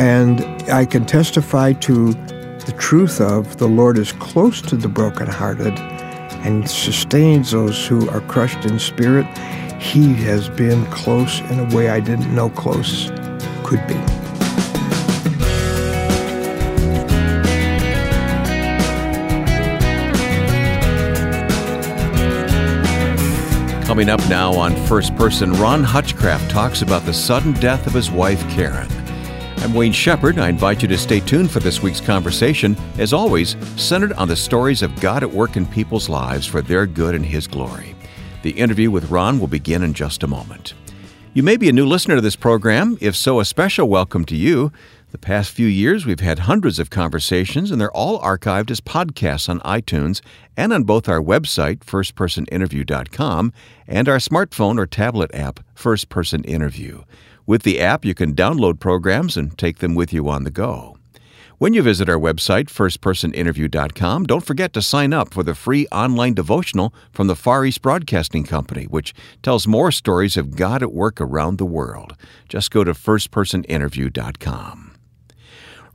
And I can testify to the truth of the Lord is close to the brokenhearted and sustains those who are crushed in spirit. He has been close in a way I didn't know close could be. Coming up now on First Person, Ron Hutchcraft talks about the sudden death of his wife, Karen. I'm Wayne Shepherd. I invite you to stay tuned for this week's conversation, as always, centered on the stories of God at work in people's lives for their good and His glory. The interview with Ron will begin in just a moment. You may be a new listener to this program. If so, a special welcome to you. The past few years, we've had hundreds of conversations, and they're all archived as podcasts on iTunes and on both our website, firstpersoninterview.com, and our smartphone or tablet app, First Person Interview. With the app, you can download programs and take them with you on the go. When you visit our website, firstpersoninterview.com, don't forget to sign up for the free online devotional from the Far East Broadcasting Company, which tells more stories of God at work around the world. Just go to firstpersoninterview.com.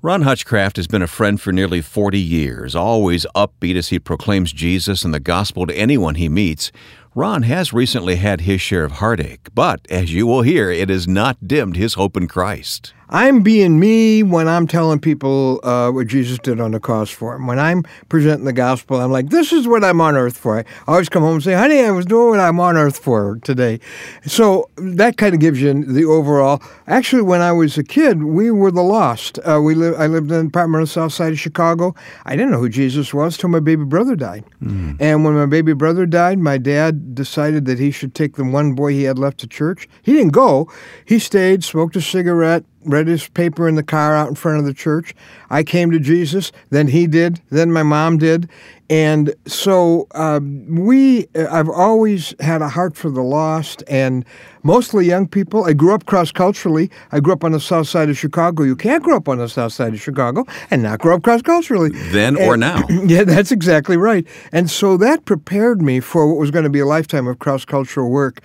Ron Hutchcraft has been a friend for nearly 40 years, always upbeat as he proclaims Jesus and the gospel to anyone he meets. Ron has recently had his share of heartache, but as you will hear, it has not dimmed his hope in Christ. I'm being me when I'm telling people uh, what Jesus did on the cross for them. When I'm presenting the gospel, I'm like, this is what I'm on earth for. I always come home and say, honey, I was doing what I'm on earth for today. So that kind of gives you the overall. Actually, when I was a kid, we were the lost. Uh, we li- I lived in an apartment on the south side of Chicago. I didn't know who Jesus was till my baby brother died. Mm. And when my baby brother died, my dad decided that he should take the one boy he had left to church. He didn't go. He stayed, smoked a cigarette, read his paper in the car out in front of the church. I came to Jesus, then he did, then my mom did. And so uh, we, I've always had a heart for the lost and mostly young people. I grew up cross culturally. I grew up on the south side of Chicago. You can't grow up on the south side of Chicago and not grow up cross culturally. Then and, or now. yeah, that's exactly right. And so that prepared me for what was going to be a lifetime of cross cultural work.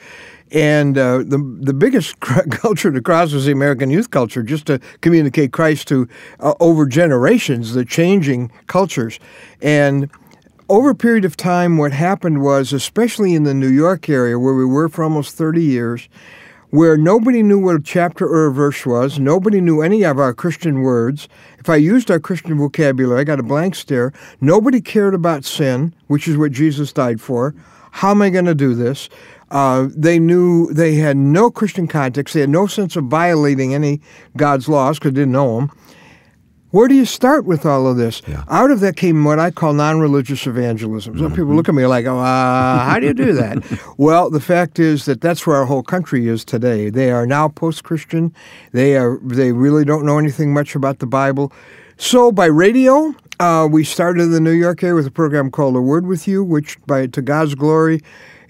And uh, the the biggest culture to cross was the American youth culture, just to communicate Christ to uh, over generations, the changing cultures. And over a period of time, what happened was, especially in the New York area where we were for almost 30 years, where nobody knew what a chapter or a verse was, nobody knew any of our Christian words. If I used our Christian vocabulary, I got a blank stare. Nobody cared about sin, which is what Jesus died for. How am I going to do this? Uh, they knew they had no Christian context. They had no sense of violating any God's laws because they didn't know them. Where do you start with all of this? Yeah. Out of that came what I call non religious evangelism. Some mm-hmm. people look at me like, oh, uh, how do you do that? well, the fact is that that's where our whole country is today. They are now post Christian, they, are, they really don't know anything much about the Bible. So by radio, uh, we started in the New York area with a program called A Word with You, which, by to God's glory,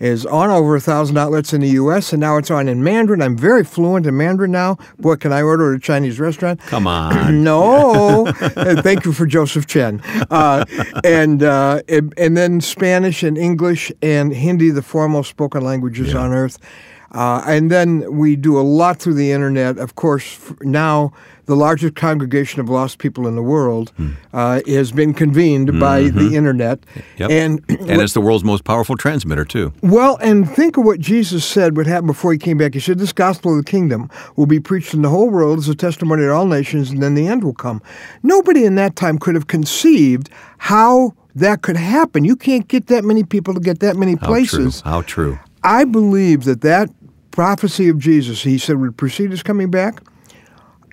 is on over a thousand outlets in the U.S. and now it's on in Mandarin. I'm very fluent in Mandarin now. Boy, can I order at a Chinese restaurant? Come on. no. Thank you for Joseph Chen. Uh, and, uh, and then Spanish and English and Hindi, the foremost spoken languages yeah. on earth. Uh, and then we do a lot through the internet. Of course, now the largest congregation of lost people in the world hmm. uh, has been convened mm-hmm. by the internet. Yep. And, and it's the world's most powerful transmitter, too. Well, and think of what Jesus said would happen before he came back. He said, This gospel of the kingdom will be preached in the whole world as a testimony to all nations, and then the end will come. Nobody in that time could have conceived how that could happen. You can't get that many people to get that many places. How true. How true. I believe that that prophecy of Jesus, he said, would precede his coming back,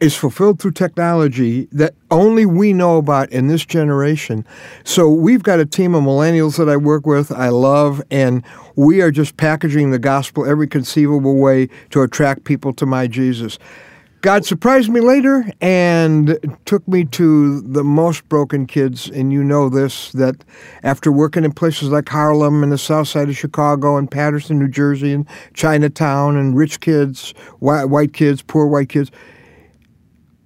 is fulfilled through technology that only we know about in this generation. So we've got a team of millennials that I work with, I love, and we are just packaging the gospel every conceivable way to attract people to my Jesus. God surprised me later and took me to the most broken kids. And you know this that after working in places like Harlem and the south side of Chicago and Paterson, New Jersey, and Chinatown, and rich kids, white kids, poor white kids,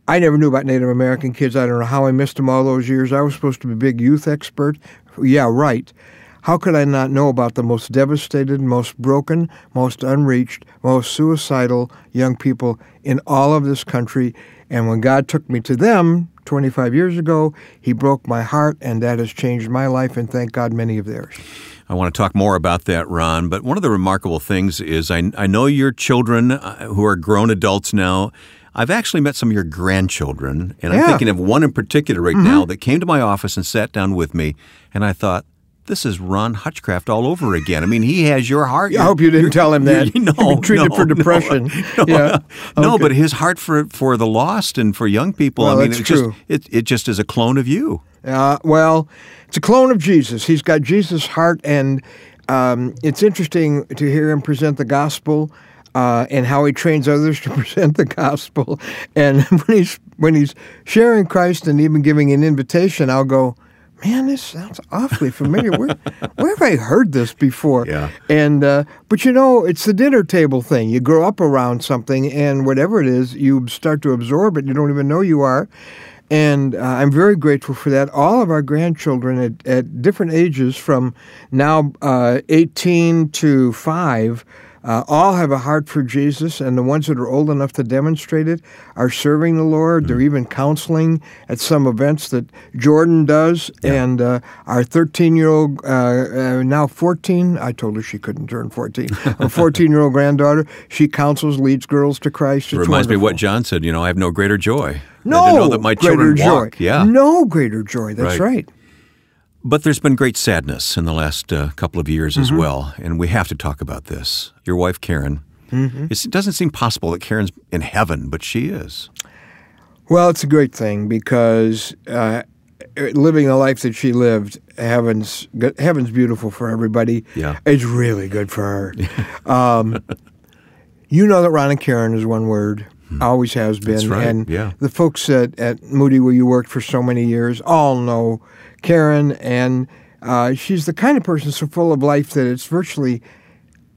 I never knew about Native American kids. I don't know how I missed them all those years. I was supposed to be a big youth expert. Yeah, right. How could I not know about the most devastated, most broken, most unreached, most suicidal young people in all of this country? And when God took me to them 25 years ago, He broke my heart, and that has changed my life, and thank God many of theirs. I want to talk more about that, Ron. But one of the remarkable things is I, I know your children uh, who are grown adults now. I've actually met some of your grandchildren, and I'm Yeah. thinking of one in particular right Mm-hmm. now that came to my office and sat down with me, and I thought, this is Ron Hutchcraft all over again. I mean, he has your heart. I hope you didn't tell him that. no, He'd treated no, for depression. No, Yeah. no, Okay. but his heart for for the lost and for young people. Well, I mean, it's just true. it it just is a clone of you. Uh, well, it's a clone of Jesus. He's got Jesus' heart, and um, it's interesting to hear him present the gospel uh, and how he trains others to present the gospel. And when he's when he's sharing Christ and even giving an invitation, I'll go. Man, this sounds awfully familiar. Where, where have I heard this before? Yeah. And uh, but you know, it's the dinner table thing. You grow up around something, and whatever it is, you start to absorb it. You don't even know you are. And uh, I'm very grateful for that. All of our grandchildren at, at different ages, from now uh, 18 to 5, uh, all have a heart for Jesus, and the ones that are old enough to demonstrate it are serving the Lord. They're even counseling at some events that Jordan does. And uh, our 13 year old, uh, uh, now 14, I told her she couldn't turn 14, a 14 year old granddaughter, she counsels, leads girls to Christ. It It's reminds me of what. John said. You know, I have no greater joy No, than to know that my greater children joy. walk. Yeah, No greater joy. That's Right. right. But there's been great sadness in the last uh, couple of years Mm-hmm. as well, and we have to talk about this. Your wife, Karen. Mm-hmm. It doesn't seem possible that Karen's in heaven, but she is. Well, it's a great thing because uh, living the life that she lived, heaven's heaven's beautiful for everybody. Yeah. it's really good for her. um, you know that Ron and Karen is one word. Always has been. Hmm. That's right, And yeah. the folks at, at Moody, where you worked for so many years, all know Karen, and uh, she's the kind of person so full of life that it's virtually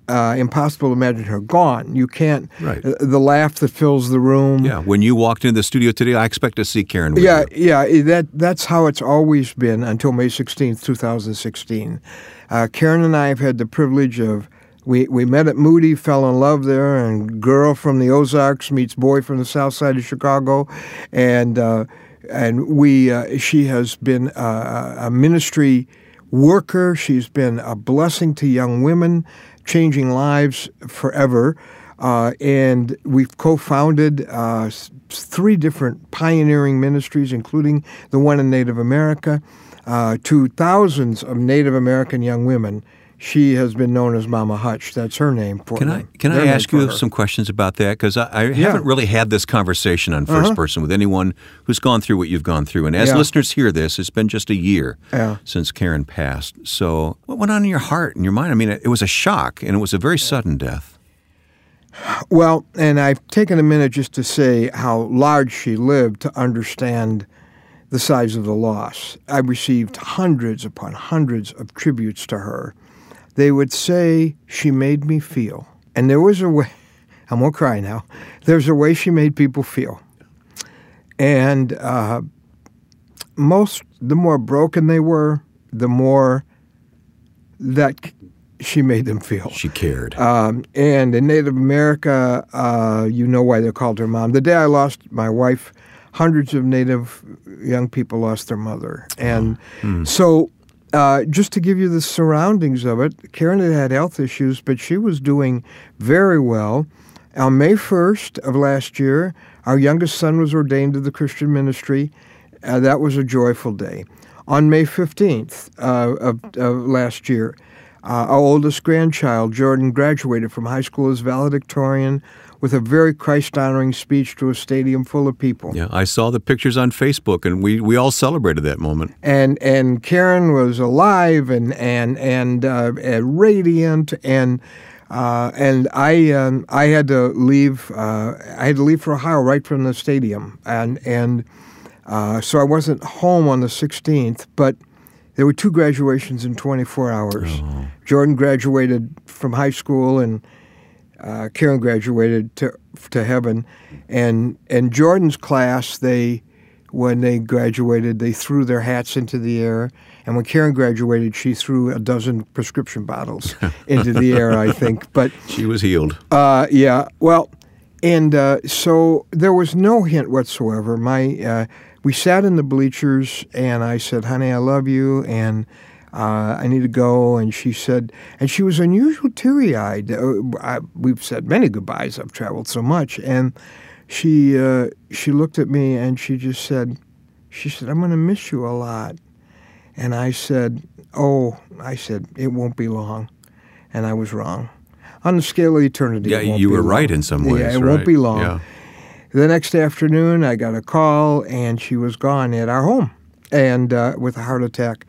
uh, impossible to imagine her gone. You can't. Right. uh, the laugh that fills the room. Yeah. When you walked into the studio today, I expect to see Karen with Yeah, you. yeah, that that's how it's always been until May sixteenth, two thousand sixteen. Uh, Karen and I have had the privilege of we we met at Moody, fell in love there, and girl from the Ozarks meets boy from the South Side of Chicago, and uh, and we uh, she has been uh, a ministry worker. She's been a blessing to young women, changing lives forever. Uh, and we've co-founded uh, three different pioneering ministries, including the one in Native America, uh, to thousands of Native American young women. She has been known as Mama Hutch. That's her name for Can I can Their I ask you some questions about that? Because I, I Yeah. Uh-huh. haven't really had this conversation on 1st person with anyone who's gone through what you've gone through. And as Yeah. listeners hear this, it's been just a year Yeah. since Karen passed. So what went on in your heart and your mind? I mean, it, it was a shock, and it was a very sudden death. Well, and I've taken a minute just to say how large she lived to understand the size of the loss. I received hundreds upon hundreds of tributes to her. They would say she made me feel. And there was a way, I won't cry now, there's a way she made people feel. And uh, most, the more broken they were, the more that she made them feel. She cared. Um, and in Native America, uh, you know why they're called her mom. The day I lost my wife, hundreds of Native young people lost their mother. And so, uh, just to give you the surroundings of it, Karen had had health issues, but she was doing very well. On May 1st of last year, our youngest son was ordained to the Christian ministry. Uh, that was a joyful day. On May 15th uh, of, of last year, uh, our oldest grandchild, Jordan, graduated from high school as valedictorian with a very Christ honoring speech to a stadium full of people. yeah, I saw the pictures on Facebook, and we, we all celebrated that moment. And and Karen was alive and and and, uh, and radiant and. Uh, and I um, I had to leave. Uh, I had to leave for Ohio right from the stadium, and and uh, so I wasn't home on the 16th. But there were two graduations in 24 hours. Jordan graduated from high school, and uh, Karen graduated to to heaven, and and Jordan's class they when they graduated they threw their hats into the air, and when Karen graduated she threw a dozen prescription bottles into the air I think, but She was healed. uh, yeah well. And uh, so there was no hint whatsoever. My uh, we sat in the bleachers, and I said, "Honey, I love you," and uh, I need to go. And she said, and she was unusual teary eyed. Uh, we've said many goodbyes. I've traveled so much, and she uh, she looked at me and she just said, she said, "I'm going to miss you a lot." And I said, "Oh," I said, "it won't be long," and I was wrong. On the scale of eternity, yeah, you were long. right in some ways. Yeah, it right. won't be long. Yeah. The next afternoon, I got a call, and she was gone at our home, and uh, with a heart attack.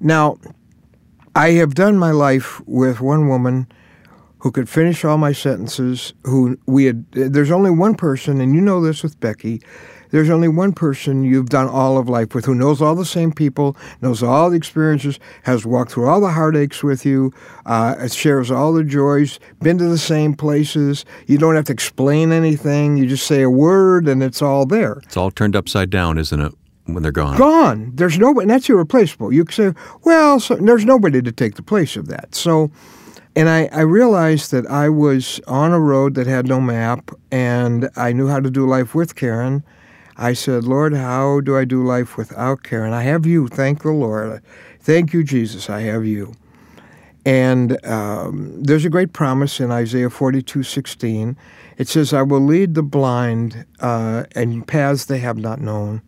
Now, I have done my life with one woman who could finish all my sentences. Who we had. There's only one person, and you know this with Becky. There's only one person you've done all of life with who knows all the same people, knows all the experiences, has walked through all the heartaches with you, uh, shares all the joys, been to the same places. You don't have to explain anything. You just say a word, and it's all there. It's all turned upside down, isn't it? When they're gone. Gone. There's nobody, and that's irreplaceable. You say, well, so, there's nobody to take the place of that. So, and I, I realized that I was on a road that had no map, and I knew how to do life with Karen. I said, Lord, how do I do life without Karen? I have you. Thank the Lord. Thank you, Jesus. I have you. And um, there's a great promise in Isaiah 42 16. It says, I will lead the blind uh, in paths they have not known.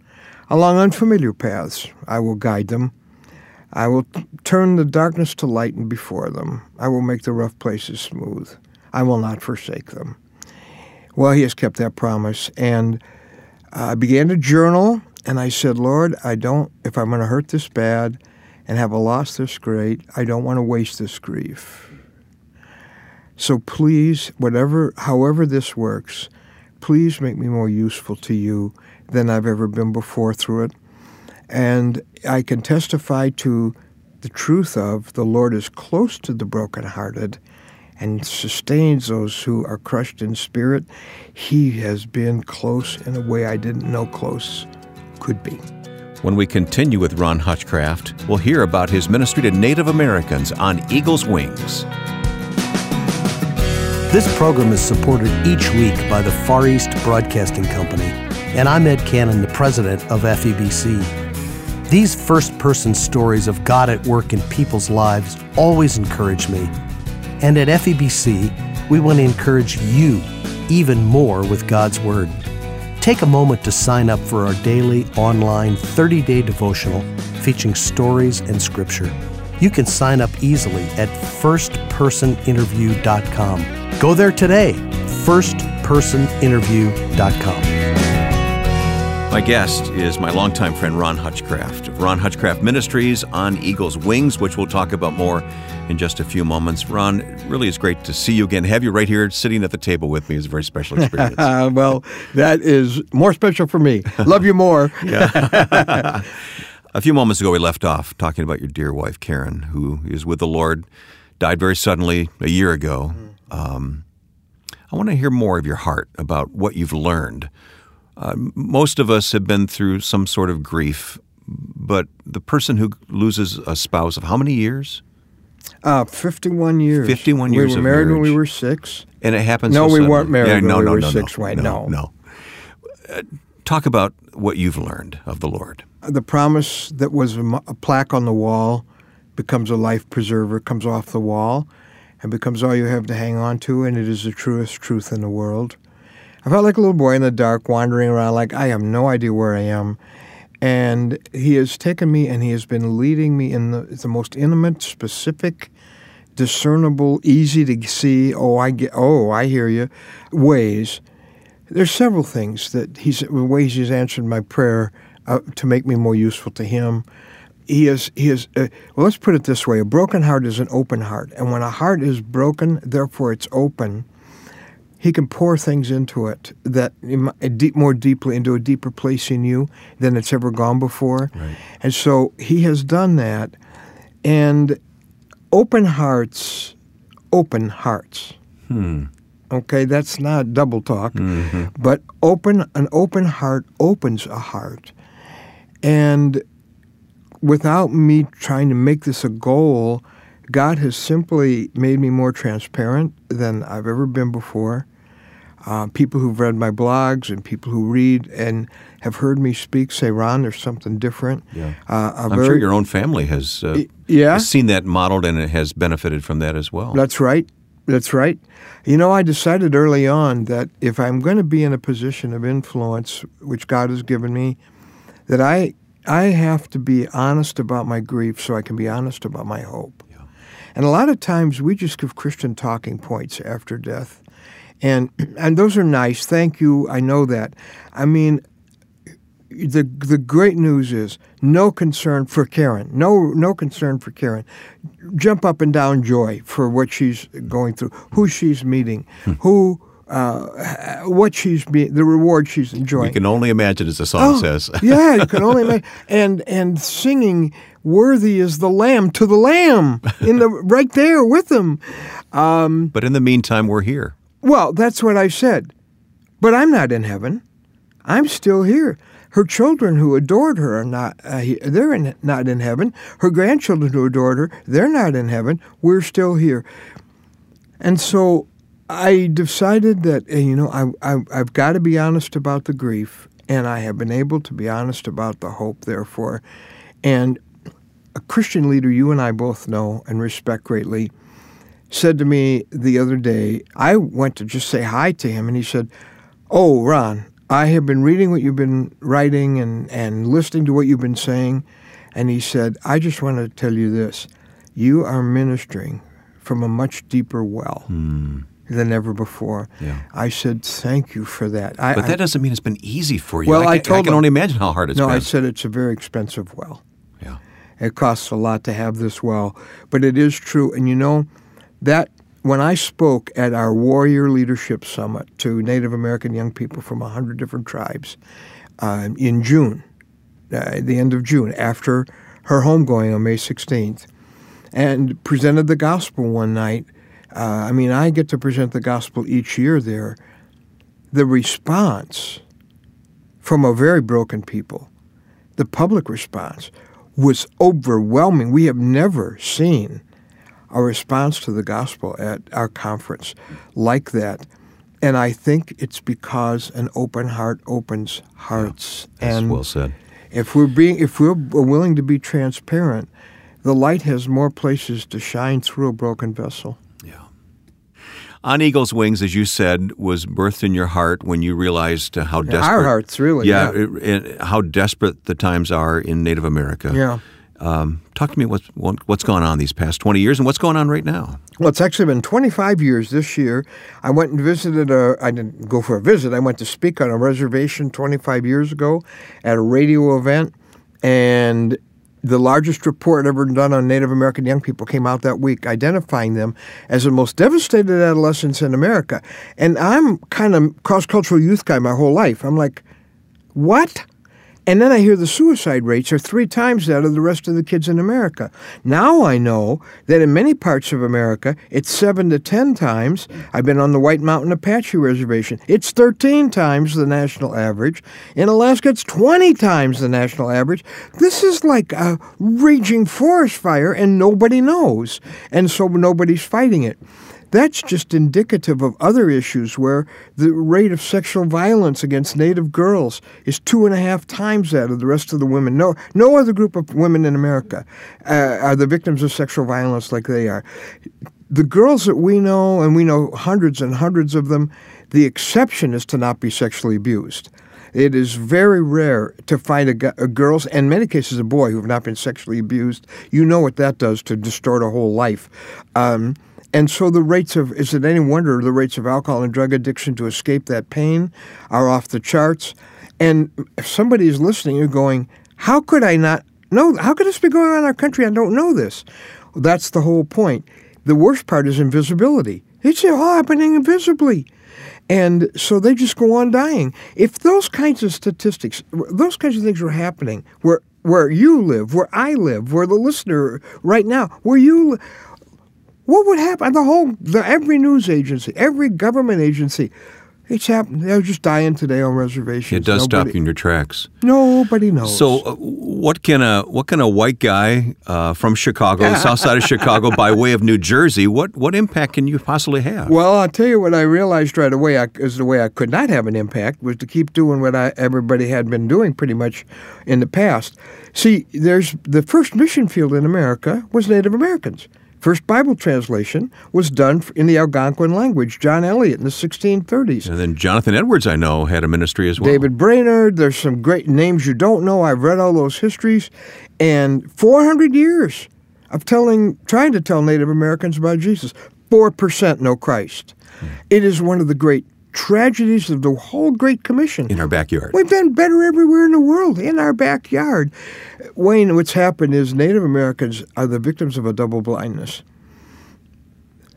Along unfamiliar paths, I will guide them. I will turn the darkness to light and before them. I will make the rough places smooth. I will not forsake them. Well, he has kept that promise. And uh, I began to journal, and I said, Lord, I don't, if I'm going to hurt this bad and have a loss this great, I don't want to waste this grief. So please, whatever, however this works, please make me more useful to you than I've ever been before through it. And I can testify to the truth of the Lord is close to the brokenhearted and sustains those who are crushed in spirit. He has been close in a way I didn't know close could be. When we continue with Ron Hutchcraft, we'll hear about his ministry to Native Americans on Eagle's Wings. This program is supported each week by the Far East Broadcasting Company, and I'm Ed Cannon, the president of FEBC. These first person stories of God at work in people's lives always encourage me. And at FEBC, we want to encourage you even more with God's Word. Take a moment to sign up for our daily online 30 day devotional featuring stories and scripture. You can sign up easily at firstpersoninterview.com. Go there today, firstpersoninterview.com. My guest is my longtime friend Ron Hutchcraft of Ron Hutchcraft Ministries on Eagle's Wings, which we'll talk about more in just a few moments. Ron, really is great to see you again. Have you right here sitting at the table with me is a very special experience. well, that is more special for me. Love you more. a few moments ago, we left off talking about your dear wife, Karen, who is with the Lord, died very suddenly a year ago. Mm-hmm. Um, I want to hear more of your heart about what you've learned. Uh, most of us have been through some sort of grief, but the person who loses a spouse of how many years? Uh, 51 years. 51 years We were of married when we were six. And it happens. No, so we suddenly. weren't married Yeah, when no, we no, were no, six, no, right? No, No. no. Uh, talk about what you've learned of the Lord. The promise that was a, a plaque on the wall becomes a life preserver, comes off the wall, and becomes all you have to hang on to, and it is the truest truth in the world. I felt like a little boy in the dark, wandering around like I have no idea where I am. And he has taken me and he has been leading me in the, the most intimate, specific, discernible, easy to see, oh, I get, oh, I hear you, ways. There's several things that he's, ways he's answered my prayer uh, to make me more useful to him. He is, he is, uh, well, let's put it this way a broken heart is an open heart. And when a heart is broken, therefore it's open, he can pour things into it that deep, more deeply into a deeper place in you than it's ever gone before. Right. And so he has done that. And open hearts, open hearts. Okay, that's not double talk, but open an open heart opens a heart. And without me trying to make this a goal, God has simply made me more transparent than I've ever been before. uh, people who've read my blogs and people who read and have heard me speak say, Ron, there's something different. Yeah. Uh, I'm very- sure your own family has, uh, yeah. has seen that modeled and it has benefited from that as well. That's right. That's right. You know, I decided early on that if I'm going to be in a position of influence, which God has given me, that I I have to be honest about my grief so I can be honest about my hope. And a lot of times we just give Christian talking points after death. And and those are nice. Thank you. I know that. I mean, the the great news is no concern for Karen. No no concern for Karen. Jump up and down joy for what she's going through, who she's meeting, hmm. who uh, what she's being, the reward she's enjoying. You can only imagine, as the song Oh, says. yeah, you can only imagine. And and singing "Worthy is the Lamb" to the Lamb in the right there with them. but in the meantime, we're here. Well, that's what I said. But I'm not in heaven. I'm still here. Her children who adored her are not. Uh, they're in, not in heaven. Her grandchildren who adored her, they're not in heaven. We're still here. And so I decided that uh, you know I, I I've got to be honest about the grief, and I have been able to be honest about the hope. Therefore, and a Christian leader you and I both know and respect greatly said to me the other day, I went to just say hi to him, and he said, Oh, Ron, I have been reading what you've been writing and, and listening to what you've been saying. And he said, I just want to tell you this you are ministering from a much deeper well than ever before. Yeah. I said, Thank you for that. I, But I- that doesn't mean it's been easy for you. Well, I can, told can him- only imagine how hard it's no, been. No, I said it's a very expensive well. yeah. It costs a lot to have this well, but it is true. And you know, that when I spoke at our Warrior Leadership Summit to Native American young people from 100 different tribes uh, in June, uh, the end of June, after her homegoing on May 16th, and presented the gospel one night. Uh, I mean, I get to present the gospel each year there. The response from a very broken people, the public response, was overwhelming. We have never seen a response to the gospel at our conference like that. And I think it's because an open heart opens hearts. That's and well said. if we're being if we're willing to be transparent, the light has more places to shine through a broken vessel. On Eagle's Wings, as you said, was birthed in your heart when you realized how desperate. Our hearts, really. Yeah, Yeah. it- it- how desperate the times are in Native America. Yeah. Um, talk to me what's what- what's gone on these past twenty years and what's going on right now. Well, it's actually been 25 years this year. I went and visited a, I didn't go for a visit, I went to speak on a reservation 25 years ago at a radio event. And the largest report ever done on Native American young people came out that week, identifying them as the most devastated adolescents in America. And I'm kind of cross cultural youth guy my whole life. I'm like, what? And then I hear the suicide rates are three times that of the rest of the kids in America. Now I know that in many parts of America, it's seven to ten times. I've been on the White Mountain Apache Reservation. It's 13 times the national average. In Alaska, it's 20 times the national average. This is like a raging forest fire, and nobody knows. And so nobody's fighting it. That's just indicative of other issues where the rate of sexual violence against Native girls is two and a half times that of the rest of the women. No, no other group of women in America uh, are the victims of sexual violence like they are. The girls that we know, and we know hundreds and hundreds of them, the exception is to not be sexually abused. It is very rare to find a, a girls, and many cases a boy, who have not been sexually abused. You know what that does to distort a whole life. Um, and so the rates of, is it any wonder the rates of alcohol and drug addiction to escape that pain are off the charts? And if somebody is listening, you're going, how could I not know? How could this be going on in our country? I don't know this. Well, that's the whole point. The worst part is invisibility. It's all happening invisibly. And so they just go on dying. If those kinds of statistics, those kinds of things were happening where where you live, where I live, where the listener right now, where you what would happen? The whole, the, every news agency, every government agency, it's happening. They're just dying today on reservations. It does stop you in your tracks. Nobody knows. So, uh, what can a what can a white guy uh, from Chicago, the south side of Chicago, by way of New Jersey, what what impact can you possibly have? Well, I'll tell you what I realized right away I, is the way I could not have an impact was to keep doing what I, everybody had been doing pretty much in the past. See, there's the first mission field in America was Native Americans. First Bible translation was done in the Algonquin language. John Eliot in the 1630s. And then Jonathan Edwards, I know, had a ministry as well. David Brainerd. There's some great names you don't know. I've read all those histories, and 400 years of telling, trying to tell Native Americans about Jesus. Four percent know Christ. Hmm. It is one of the great tragedies of the whole Great Commission. In our backyard. We've done better everywhere in the world, in our backyard. Wayne, what's happened is Native Americans are the victims of a double blindness.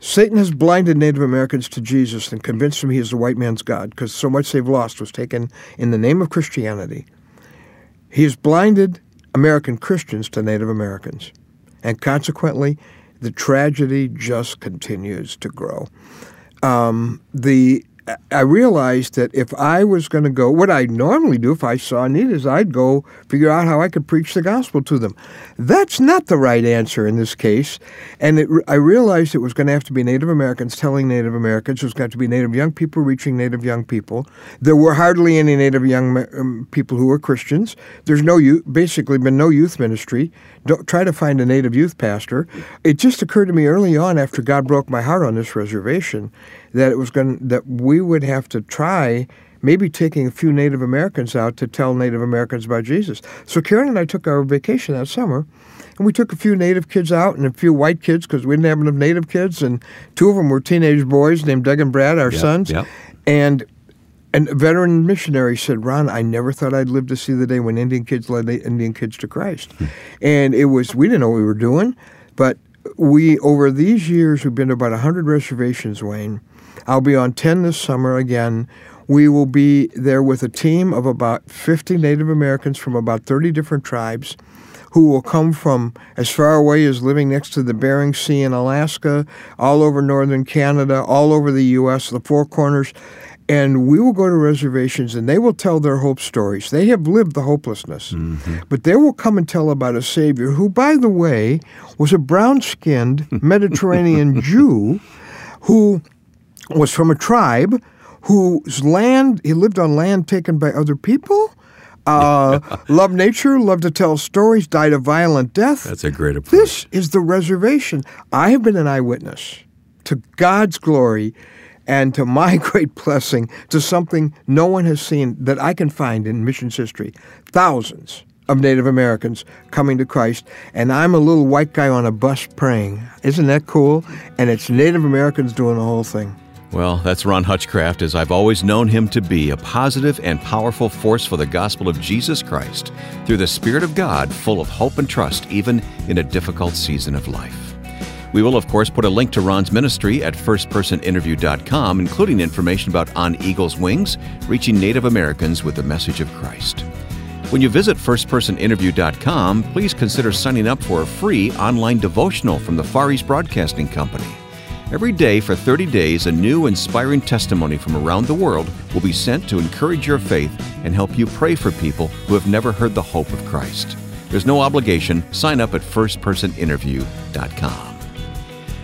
Satan has blinded Native Americans to Jesus and convinced them he is the white man's God because so much they've lost was taken in the name of Christianity. He has blinded American Christians to Native Americans. And consequently, the tragedy just continues to grow. Um, the I realized that if I was going to go, what I'd normally do if I saw need is I'd go figure out how I could preach the gospel to them. That's not the right answer in this case. And it, I realized it was going to have to be Native Americans telling Native Americans. It was going to, to be Native young people reaching Native young people. There were hardly any Native young um, people who were Christians. There's no youth, basically been no youth ministry. Don't try to find a Native youth pastor. It just occurred to me early on after God broke my heart on this reservation that it was going that we would have to try maybe taking a few Native Americans out to tell Native Americans about Jesus. So Karen and I took our vacation that summer, and we took a few Native kids out and a few white kids because we didn't have enough Native kids, and two of them were teenage boys named Doug and Brad, our yep, sons, yep. and. And a veteran missionary said, Ron, I never thought I'd live to see the day when Indian kids led Indian kids to Christ. Hmm. and it was, we didn't know what we were doing, but we, over these years, we've been to about 100 reservations, Wayne, I'll be on 10 this summer again. We will be there with a team of about 50 Native Americans from about 30 different tribes who will come from as far away as living next to the Bering Sea in Alaska, all over northern Canada, all over the U.S., the Four Corners. And we will go to reservations and they will tell their hope stories. They have lived the hopelessness. Mm-hmm. But they will come and tell about a Savior who, by the way, was a brown skinned Mediterranean Jew who was from a tribe whose land, he lived on land taken by other people. Uh, loved nature, loved to tell stories, died a violent death. That's a great approach. This is the reservation. I have been an eyewitness to God's glory and to my great blessing to something no one has seen that I can find in missions history. Thousands of Native Americans coming to Christ, and I'm a little white guy on a bus praying. Isn't that cool? And it's Native Americans doing the whole thing. Well, that's Ron Hutchcraft, as I've always known him to be a positive and powerful force for the gospel of Jesus Christ through the Spirit of God, full of hope and trust, even in a difficult season of life. We will, of course, put a link to Ron's ministry at firstpersoninterview.com, including information about On Eagle's Wings, reaching Native Americans with the message of Christ. When you visit firstpersoninterview.com, please consider signing up for a free online devotional from the Far East Broadcasting Company. Every day for 30 days, a new inspiring testimony from around the world will be sent to encourage your faith and help you pray for people who have never heard the hope of Christ. There's no obligation. Sign up at firstpersoninterview.com.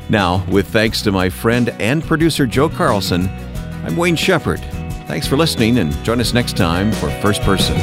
Now, with thanks to my friend and producer Joe Carlson, I'm Wayne Shepherd. Thanks for listening and join us next time for First Person.